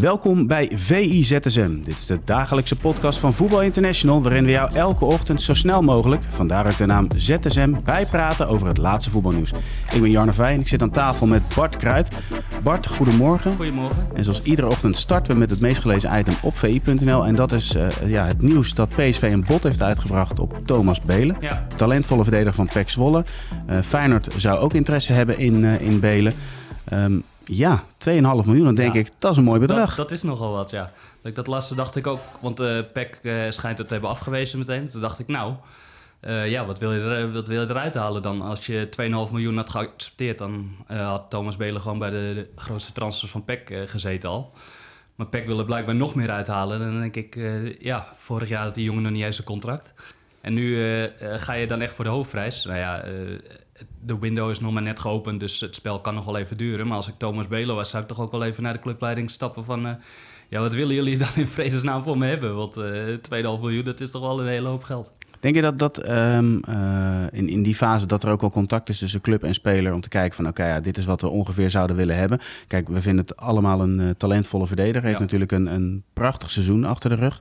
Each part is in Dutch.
Welkom bij VIZSM. Dit is de dagelijkse podcast van Voetbal International, waarin we jou elke ochtend zo snel mogelijk, vandaar ook de naam ZSM, bijpraten over het laatste voetbalnieuws. Ik ben Jarno Vij en ik zit aan tafel met Bart Kruid. Bart, goedemorgen. Goedemorgen. En zoals iedere ochtend starten we met het meest gelezen item op VI.nl. En dat is uh, ja, het nieuws dat PSV een bod heeft uitgebracht op Thomas Belen. Ja. Talentvolle verdediger van PEC Zwolle. Uh, Feyenoord zou ook interesse hebben in, uh, in Belen. Um, ja, 2,5 miljoen, dan denk Ja. ik, dat is een mooi bedrag. Dat, dat is nogal wat, ja. Dat ik dat laatste dacht ik ook, want eh PEC eh, schijnt het te hebben afgewezen meteen. Toen dacht ik, nou, eh, ja, wat wil, je er, wat wil je eruit halen dan? Als je 2,5 miljoen had geaccepteerd, dan had Thomas Belen gewoon bij de, de grootste transfers van PEC gezeten al. Maar PEC wil er blijkbaar nog meer uithalen. Dan denk ik, ja, vorig jaar had die jongen nog niet eens een contract. En nu eh, eh, ga je dan echt voor de hoofdprijs. Nou ja, eh, de window is nog maar net geopend, dus het spel kan nog wel even duren. Maar als ik Thomas Belo was, zou ik toch ook wel even naar de clubleiding stappen van... ja, wat willen jullie dan in vredesnaam voor me hebben? Want eh 2,5 miljoen, dat is toch wel een hele hoop geld. Denk je dat, dat ehm, eh, in, in die fase dat er ook al contact is tussen club en speler om te kijken van oké, ja, dit is wat we ongeveer zouden willen hebben. Kijk, we vinden het allemaal een talentvolle verdediger. Heeft Ja. natuurlijk een, een prachtig seizoen achter de rug.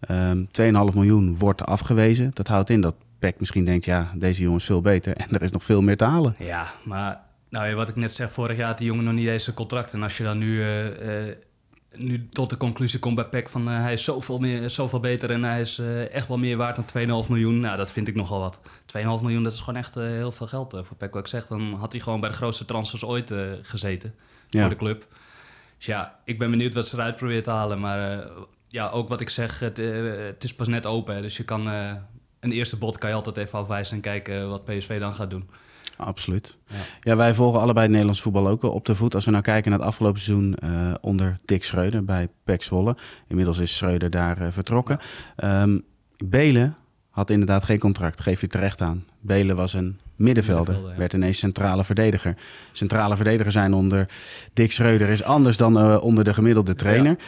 Ehm 2,5 miljoen wordt afgewezen. Dat houdt in dat PEC misschien denkt, ja, deze jongen is veel beter en er is nog veel meer te halen. Ja, maar nou wat ik net zeg, vorig jaar had die jongen nog niet eens een contract. En als je dan nu, eh, eh, nu tot de conclusie komt bij PEC van eh, hij is zoveel, meer, zoveel beter en hij is echt wel meer waard dan 2,5 miljoen. Nou, dat vind ik nogal wat. 2,5 miljoen, dat is gewoon echt heel veel geld voor PEC. Wat ik zeg, dan had hij gewoon bij de grootste transfers ooit gezeten Ja. voor de club. Dus ja, ik ben benieuwd wat ze eruit proberen te halen. Maar ja, ook wat ik zeg, het, eh, het is pas net open. hè. Dus je kan eh, een eerste bod kan je altijd even afwijzen en kijken wat PSV dan gaat doen. Absoluut. Ja. Ja, wij volgen allebei het Nederlands voetbal ook op de voet. Als we nou kijken naar het afgelopen seizoen eh, onder Dick Schreuder bij PEC Zwolle. Inmiddels is Schreuder daar eh, vertrokken. Ehm, Belen had inderdaad geen contract, geef je terecht aan. Belen was een middenvelder, Middenvelder, ja. werd ineens centrale verdediger. Centrale verdediger zijn onder Dick Schreuder is anders dan eh, onder de gemiddelde trainer. Ja.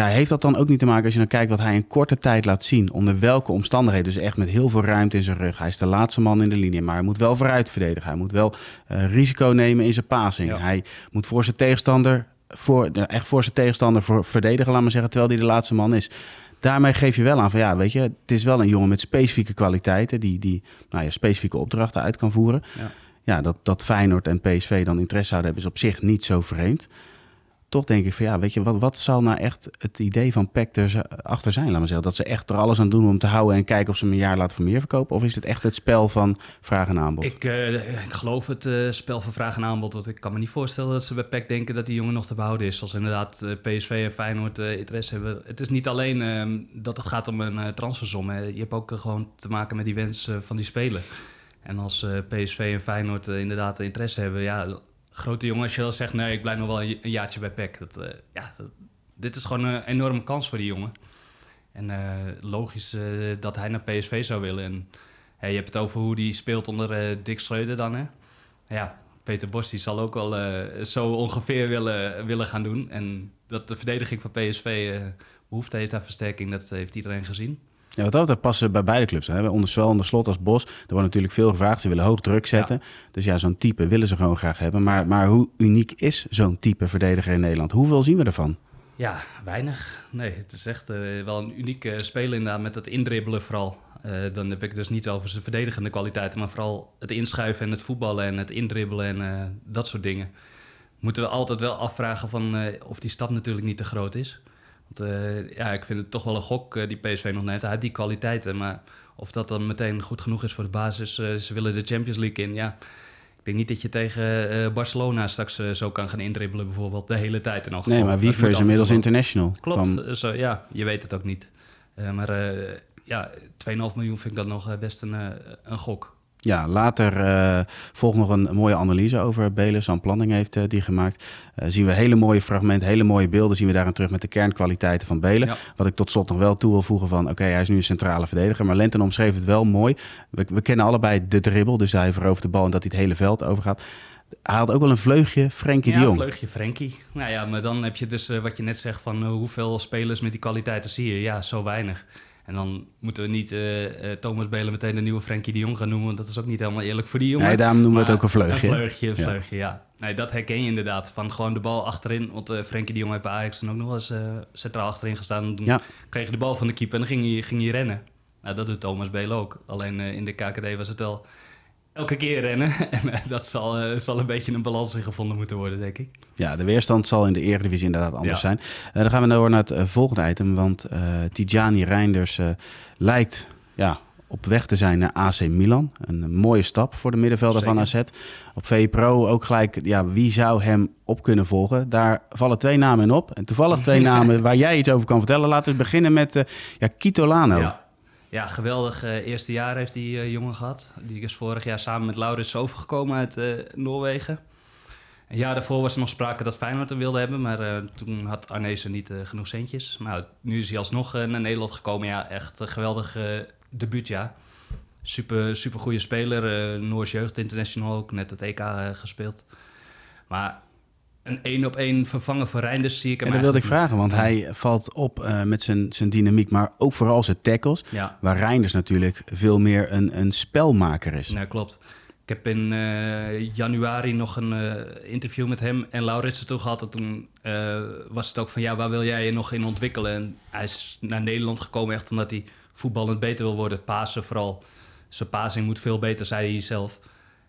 Heeft dat dan ook niet te maken als je dan kijkt wat hij in korte tijd laat zien? Onder welke omstandigheden? Dus echt met heel veel ruimte in zijn rug. Hij is de laatste man in de linie, maar hij moet wel vooruit verdedigen. Hij moet wel eh, risico nemen in zijn passing. Ja. Hij moet voor zijn tegenstander, voor, echt voor zijn tegenstander voor, verdedigen, laat maar zeggen, terwijl hij de laatste man is. Daarmee geef je wel aan van ja, weet je, het is wel een jongen met specifieke kwaliteiten die, die nou ja, specifieke opdrachten uit kan voeren. Ja. Ja, dat, dat Feyenoord en PSV dan interesse zouden hebben, is op zich niet zo vreemd. Toch denk ik van ja, weet je, wat, wat zal nou echt het idee van PEC erachter zijn? Laat maar zeggen, dat ze echt er alles aan doen om te houden en kijken of ze hem een jaar laten voor meer verkopen? Of is het echt het spel van vraag en aanbod? Ik, eh, ik geloof het eh, spel van vraag en aanbod. Want ik kan me niet voorstellen dat ze bij PEC denken dat die jongen nog te behouden is. Als inderdaad eh, PSV en Feyenoord interesse hebben. Het is niet alleen ehm, dat het gaat om een transfersom. Hè. Je hebt ook gewoon te maken met die wens van die speler. En als PSV en Feyenoord inderdaad interesse hebben, ja, grote jongen, als je dan zegt, nee, ik blijf nog wel een, jaartje bij PEC. Dat, eh, ja, dit is gewoon een enorme kans voor die jongen. En eh, logisch eh, dat hij naar PSV zou willen. En je hebt het over hoe die speelt onder Dick Schreuder dan, hè? Ja, Peter Bos die zal ook wel zo ongeveer willen, willen gaan doen. En dat de verdediging van PSV eh, behoefte heeft aan versterking, dat heeft iedereen gezien. Ja, wat dat betreft passen bij beide clubs. Hè. Onder zowel onder slot als Bos. Er wordt natuurlijk veel gevraagd. Ze willen hoog druk zetten. Dus ja, zo'n type willen ze gewoon graag hebben. Maar, maar hoe uniek is zo'n type verdediger in Nederland? Hoeveel zien we ervan? Ja, weinig. Nee, het is echt eh, wel een unieke speler inderdaad met het indribbelen vooral. Eh, dan heb ik dus niet over zijn verdedigende kwaliteiten, maar vooral het inschuiven en het voetballen en het indribbelen en eh, dat soort dingen. Moeten we altijd wel afvragen van, of die stap natuurlijk niet te groot is. Want eh, ja, ik vind het toch wel een gok eh, die PSV nog neemt. Hij heeft die kwaliteiten, maar of dat dan meteen goed genoeg is voor de basis. eh, ze willen de Champions League in, ja. Ik denk niet dat je tegen Barcelona straks zo kan gaan indribbelen bijvoorbeeld de hele tijd. In elk Nee, maar Wiever is en inmiddels international. Klopt, zo, ja, je weet het ook niet. Maar ja, 2,5 miljoen vind ik dat nog best een, een gok. Ja, later eh, volgt nog een mooie analyse over Belen. Sam Planning heeft eh, die gemaakt. Eh, zien we hele mooie fragmenten, hele mooie beelden. Zien we daarin terug met de kernkwaliteiten van Belen. Ja. Wat ik tot slot nog wel toe wil voegen van... oké, hij is nu een centrale verdediger. Maar Lenten omschreef het wel mooi. We, we kennen allebei de dribbel. Dus hij verovert de bal en dat hij het hele veld overgaat. Hij had ook wel een vleugje Frenkie de ja, Jong. vleugje Frenkie. Nou ja, maar dan heb je dus wat je net zegt van hoeveel spelers met die kwaliteiten zie je. Ja, zo weinig. En dan moeten we niet Thomas Belen meteen de nieuwe Frenkie de Jong gaan noemen. Want dat is ook niet helemaal eerlijk voor die jongen. Nee, daarom noemen we het ook een vleugje. Een vleugje, een vleugje, ja. Nee, dat herken je inderdaad. Van gewoon de bal achterin. Want uh, Frenkie de Jong heeft bij Ajax dan ook nog eens centraal achterin gestaan. Toen kreeg je de bal van de keeper en dan ging hij, ging hij rennen. Nou, dat doet Thomas Belen ook. Alleen in de KKD was het wel elke keer rennen. En eh, dat zal, uh, zal een beetje een balans in gevonden moeten worden, denk ik. Ja, de weerstand zal in de Eredivisie inderdaad anders zijn. Uh, dan gaan we door naar het volgende item. Want Tijani Reinders lijkt ja, op weg te zijn naar AC Milan. Een mooie stap voor de middenvelder van AZ. Op VPRO ook gelijk, ja, wie zou hem op kunnen volgen? Daar vallen twee namen in op. En toevallig twee namen waar jij iets over kan vertellen. Laten we beginnen met uh, ja, Kitolano. Ja. Ja, geweldig uh, eerste jaar heeft die uh, jongen gehad. Die is vorig jaar samen met Laurens overgekomen uit uh, Noorwegen. Een jaar daarvoor was er nog sprake dat Feyenoord hem wilde hebben, maar toen had Arnezen niet genoeg centjes. Maar nu is hij alsnog naar Nederland gekomen. Ja, echt een geweldig ja. Super, super goede speler. Noors Jeugd International ook, net het EK gespeeld. Maar een één op één vervangen voor Reinders zie ik hem En dat wilde ik vragen, want hij valt op uh, met zijn, zijn dynamiek, maar ook vooral zijn tackles. Ja. Waar Reinders natuurlijk veel meer een, een spelmaker is. Ja, klopt. Ik heb in uh, januari nog een uh, interview met hem en Lauritsen toe gehad. En toen was het ook van, ja, waar wil jij je nog in ontwikkelen? En hij is naar Nederland gekomen echt omdat hij voetballend beter wil worden. Pasen vooral. Zijn passing moet veel beter, zei hij zelf.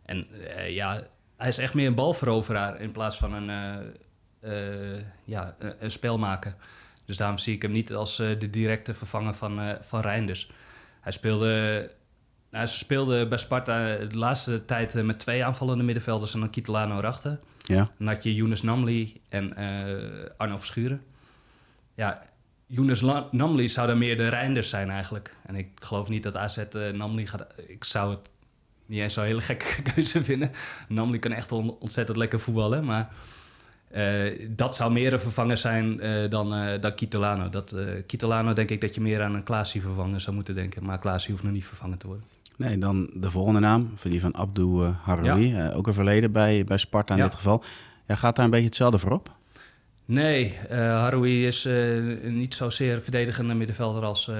En ja, hij is echt meer een balveroveraar in plaats van een, uh, ja, een spelmaker. Dus daarom zie ik hem niet als uh, de directe vervanger van, van Reinders. Hij speelde, nou, ze speelde bij Sparta de laatste tijd met twee aanvallende middenvelders en dan Kitolano erachter. Ja. Dan had je Younes Namli en Arno Verschuren. Ja, Younes Namli zou dan meer de Reinders zijn eigenlijk. En ik geloof niet dat AZ Namli gaat... Ik zou het niet eens zo'n hele gekke keuze vinden. Namely kan echt ontzettend lekker voetballen, maar uh, dat zou meer een vervanger zijn uh, dan, uh, dan Kitolano. Dat, Kitolano denk ik dat je meer aan een Klaasie vervanger zou moeten denken, maar Klaasie hoeft nog niet vervangen te worden. Nee, dan de volgende naam, van die van Abdou Haroui, ja. ook een verleden bij, bij Sparta in ja. dit geval. Ja, gaat daar een beetje hetzelfde voor op? Nee, Haroui is niet zozeer verdedigende middenvelder als,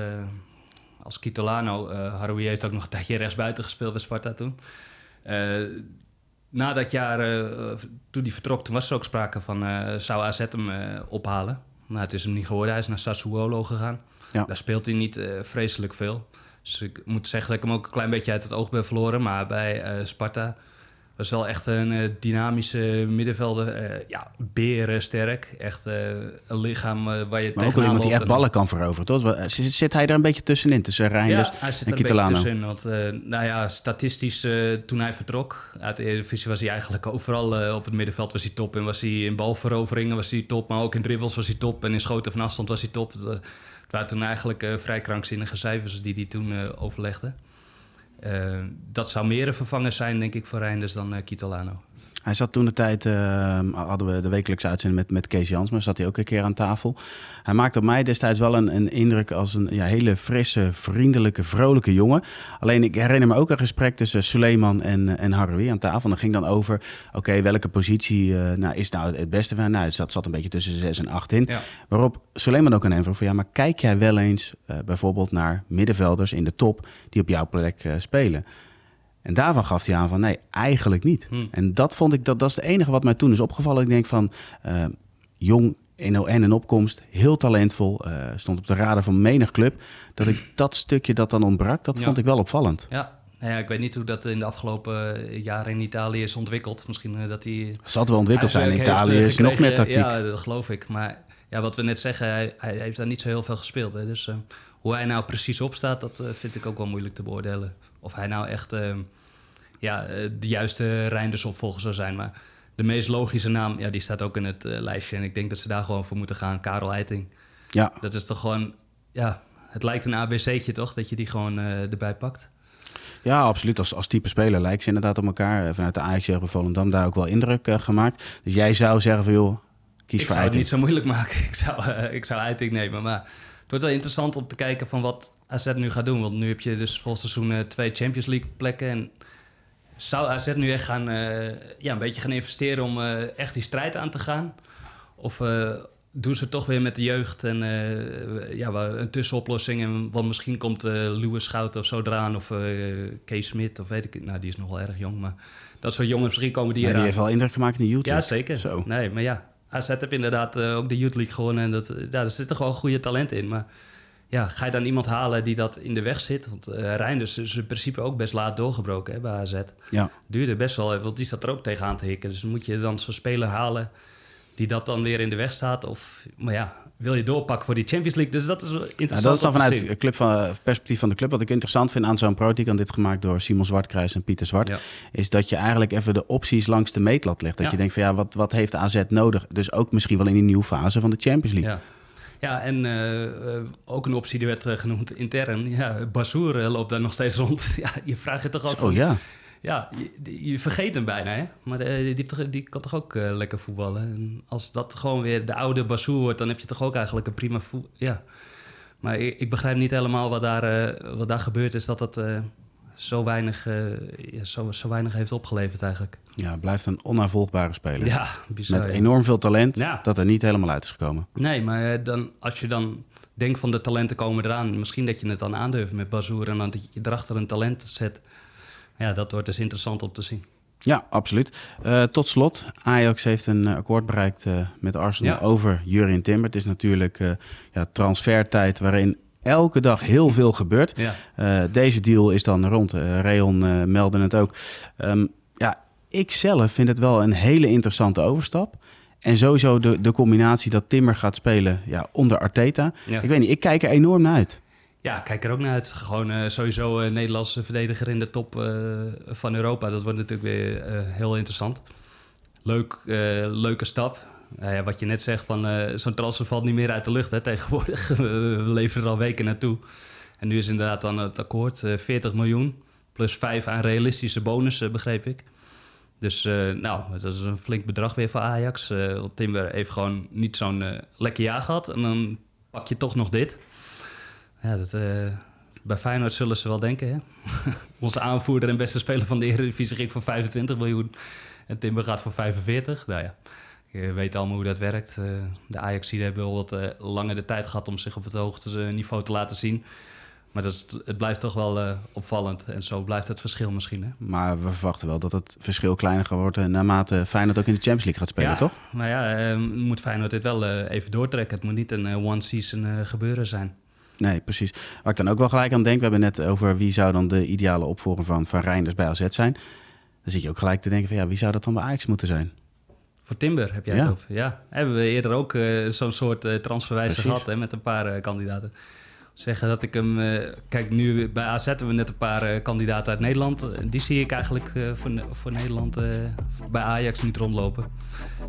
als Kitolano. Uh, Haroui heeft ook nog een tijdje rechtsbuiten gespeeld bij Sparta toen. Uh, na dat jaar, uh, toen hij vertrok, toen was er ook sprake van... zou AZ hem ophalen? Nou, het is hem niet geworden. Hij is naar Sassuolo gegaan. Ja. Daar speelt hij niet vreselijk veel. Dus ik moet zeggen dat ik hem ook een klein beetje uit het oog ben verloren. Maar bij Sparta was wel echt een uh, dynamische middenvelder. Uh, ja, berensterk. Echt uh, een lichaam waar je Maar ook wel iemand die echt ballen kan veroveren, toch? Zit, zit hij er een beetje tussenin, tussen Reinders ja, hij zit en er een beetje tussenin. Want, nou ja, statistisch toen hij vertrok uit de Eredivisie was hij eigenlijk overal op het middenveld was hij top. En was hij in balveroveringen was hij top, maar ook in dribbles was hij top. En in schoten van afstand was hij top. Het, het waren toen eigenlijk vrij krankzinnige cijfers die hij toen overlegde. Uh, dat zou meer een vervanger zijn, denk ik, voor Reinders dan uh, Kitolano. Hij zat toen de tijd, uh, hadden we de wekelijkse uitzending met, met Kees Jans, maar zat hij ook een keer aan tafel. Hij maakte op mij destijds wel een, een indruk als een ja, hele frisse, vriendelijke, vrolijke jongen. Alleen ik herinner me ook een gesprek tussen Suleiman en, en Haroui aan tafel. Dat ging dan over, oké, welke positie uh, nou, is nou het beste van? Nou, dat zat een beetje tussen 6 en 8 in. Ja. Waarop Suleiman ook aan hem vroeg van, ja, maar kijk jij wel eens uh, bijvoorbeeld naar middenvelders in de top die op jouw plek spelen? En daarvan gaf hij aan van nee, eigenlijk niet. Hmm. En dat vond ik, dat, dat is het enige wat mij toen is opgevallen. Ik denk van uh, jong en en opkomst, heel talentvol, uh, stond op de radar van menig club. Dat ik dat stukje dat dan ontbrak, dat Ja. vond ik wel opvallend. Ja. Nou ja, ik weet niet hoe dat in de afgelopen eh, jaren in Italië is ontwikkeld. Misschien eh, dat hij... Zal wel ontwikkeld zijn. In Italië is eh, nog meer tactiek. Ja, dat geloof ik. Maar ja, wat we net zeggen, hij, hij heeft daar niet zo heel veel gespeeld. Hè. Dus eh, hoe hij nou precies opstaat, dat eh, vind ik ook wel moeilijk te beoordelen. Of hij nou echt eh, ja, eh, de juiste Reinders opvolger zou zijn. Maar de meest logische naam, ja, die staat ook in het eh, lijstje. En ik denk dat ze daar gewoon voor moeten gaan. Karel Eiting. Ja, Dat is toch gewoon, ja, het lijkt een ABC'tje toch? Dat je die gewoon eh, erbij pakt. ja, absoluut. Als, als type speler lijken ze inderdaad op elkaar. Vanuit de Ajax bij Volendam daar ook wel indruk gemaakt. Dus jij zou zeggen van joh, kies ik voor zou het Eiting. niet zo moeilijk maken. Ik zou, ik zou Eiting nemen. Maar het wordt wel interessant om te kijken van wat AZ nu gaat doen. Want nu heb je dus vol seizoen eh, twee Champions League plekken. En zou AZ nu echt gaan, eh, ja, een beetje gaan investeren om eh, echt die strijd aan te gaan? Of, doen ze toch weer met de jeugd en ja, een tussenoplossing. En want misschien komt Louis Schout of zo eraan of Kees Smit of weet ik Nou, die is nog wel erg jong, maar dat soort jongens misschien komen die eraan. Die heeft wel indruk gemaakt in de Youth Ja, zeker. Zo. Nee, maar ja, AZ heeft inderdaad ook de Youth League gewonnen. En dat, ja, daar zitten gewoon goede talenten in. Maar ja, ga je dan iemand halen die dat in de weg zit? Want uh, Reinders is in principe ook best laat doorgebroken hè, bij AZ. Ja. Duurde best wel even, want die staat er ook tegenaan te hikken. Dus moet je dan zo'n speler halen die dat dan weer in de weg staat. Of, maar ja, wil je doorpakken voor die Champions League? Dus dat is interessant. Ja, dat is dan vanuit het club van, perspectief van de club. Wat ik interessant vind aan zo'n protiek, dit gemaakt door Simon Zwartkruis en Pieter Zwart, is dat je eigenlijk even de opties langs de meetlat legt. Dat je denkt van ja, wat, wat heeft AZ nodig? Dus ook misschien wel in die nieuwe fase van de Champions League. Ja. Ja, en uh, ook een optie die werd uh, genoemd intern. Ja, Bassour loopt daar nog steeds rond. Ja, je vraagt je toch af. Oh ja. Ja, je, je, vergeet hem bijna, hè? Maar die, die, die kan toch ook lekker voetballen. En als dat gewoon weer de oude Bassour wordt, dan heb je toch ook eigenlijk een prima voet. Ja. Maar ik, ik, begrijp niet helemaal wat daar, wat daar gebeurd is. Dat dat zo weinig, uh, zo, zo weinig heeft opgeleverd eigenlijk. Ja, blijft een onnavolgbare speler. Ja, bizar. Met enorm veel talent dat er niet helemaal uit is gekomen. Nee, maar eh, dan, als je dan denkt van de talenten komen eraan... misschien dat je het dan aandurft met Bazoer... en dan dat je erachter een talent zet. Ja, dat wordt dus interessant om te zien. Ja, absoluut. Uh, tot slot, Ajax heeft een akkoord bereikt uh, met Arsenal over Jurien Timber. Het is natuurlijk uh, ja, transfertijd waarin elke dag heel veel gebeurt. Ja. Deze deal is dan rond. Reon meldde het ook. Um, ja, ik zelf vind het wel een hele interessante overstap. En sowieso de, de combinatie dat Timmer gaat spelen ja, onder Arteta. Ja. Ik weet niet, ik kijk er enorm naar uit. Ja, kijk er ook naar uit. Gewoon sowieso een Nederlandse verdediger in de top van Europa. Dat wordt natuurlijk weer heel interessant. Leuk, leuke stap. Nou wat je net zegt, van zo'n transfer valt niet meer uit de lucht hè, tegenwoordig. we leven er al weken naartoe. En nu is inderdaad dan het akkoord uh, 40 miljoen. Plus 5 aan realistische bonussen, begreep ik. Dus nou, dat is een flink bedrag weer voor Ajax. Timber heeft gewoon niet zo'n lekker jaar gehad. En dan pak je toch nog dit. Ja, dat, bij Feyenoord zullen ze wel denken. Hè? Onze aanvoerder en beste speler van de Eredivisie ging voor 25 miljoen. En Timber gaat voor 45. Nou ja, je weet allemaal hoe dat werkt. Uh, de Ajaxiden hebben wel wat uh, langer de tijd gehad om zich op het hoogste niveau te laten zien. Maar dat is, het blijft toch wel uh, opvallend. En zo blijft het verschil misschien. Hè? Maar we verwachten wel dat het verschil kleiner gaat worden... naarmate Feyenoord ook in de Champions League gaat spelen, ja, toch? Maar ja, moet Feyenoord dit wel even doortrekken. Het moet niet een one-season gebeuren zijn. Nee, precies. Waar ik dan ook wel gelijk aan denk... we hebben net over wie zou dan de ideale opvolger van, van Reinders bij AZ zijn. Dan zit je ook gelijk te denken van... ja, wie zou dat dan bij Ajax moeten zijn? Voor Timber heb jij Ja. het over. Ja, hebben we eerder ook eh, zo'n soort eh transferwijze gehad hè, met een paar eh, kandidaten. Zeggen dat ik hem... kijk, nu bij AZ hebben we net een paar kandidaten uit Nederland. Die zie ik eigenlijk voor, voor Nederland bij Ajax niet rondlopen.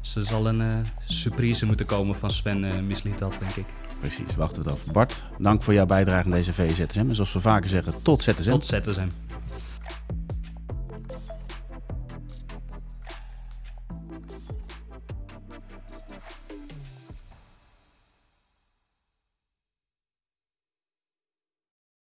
Dus er zal een surprise moeten komen van Sven uh, Misliet dat, denk ik. Precies, wachten we het af. Bart, dank voor jouw bijdrage aan deze VZSM. En zoals we vaker zeggen, tot ZSM. Tot ZSM.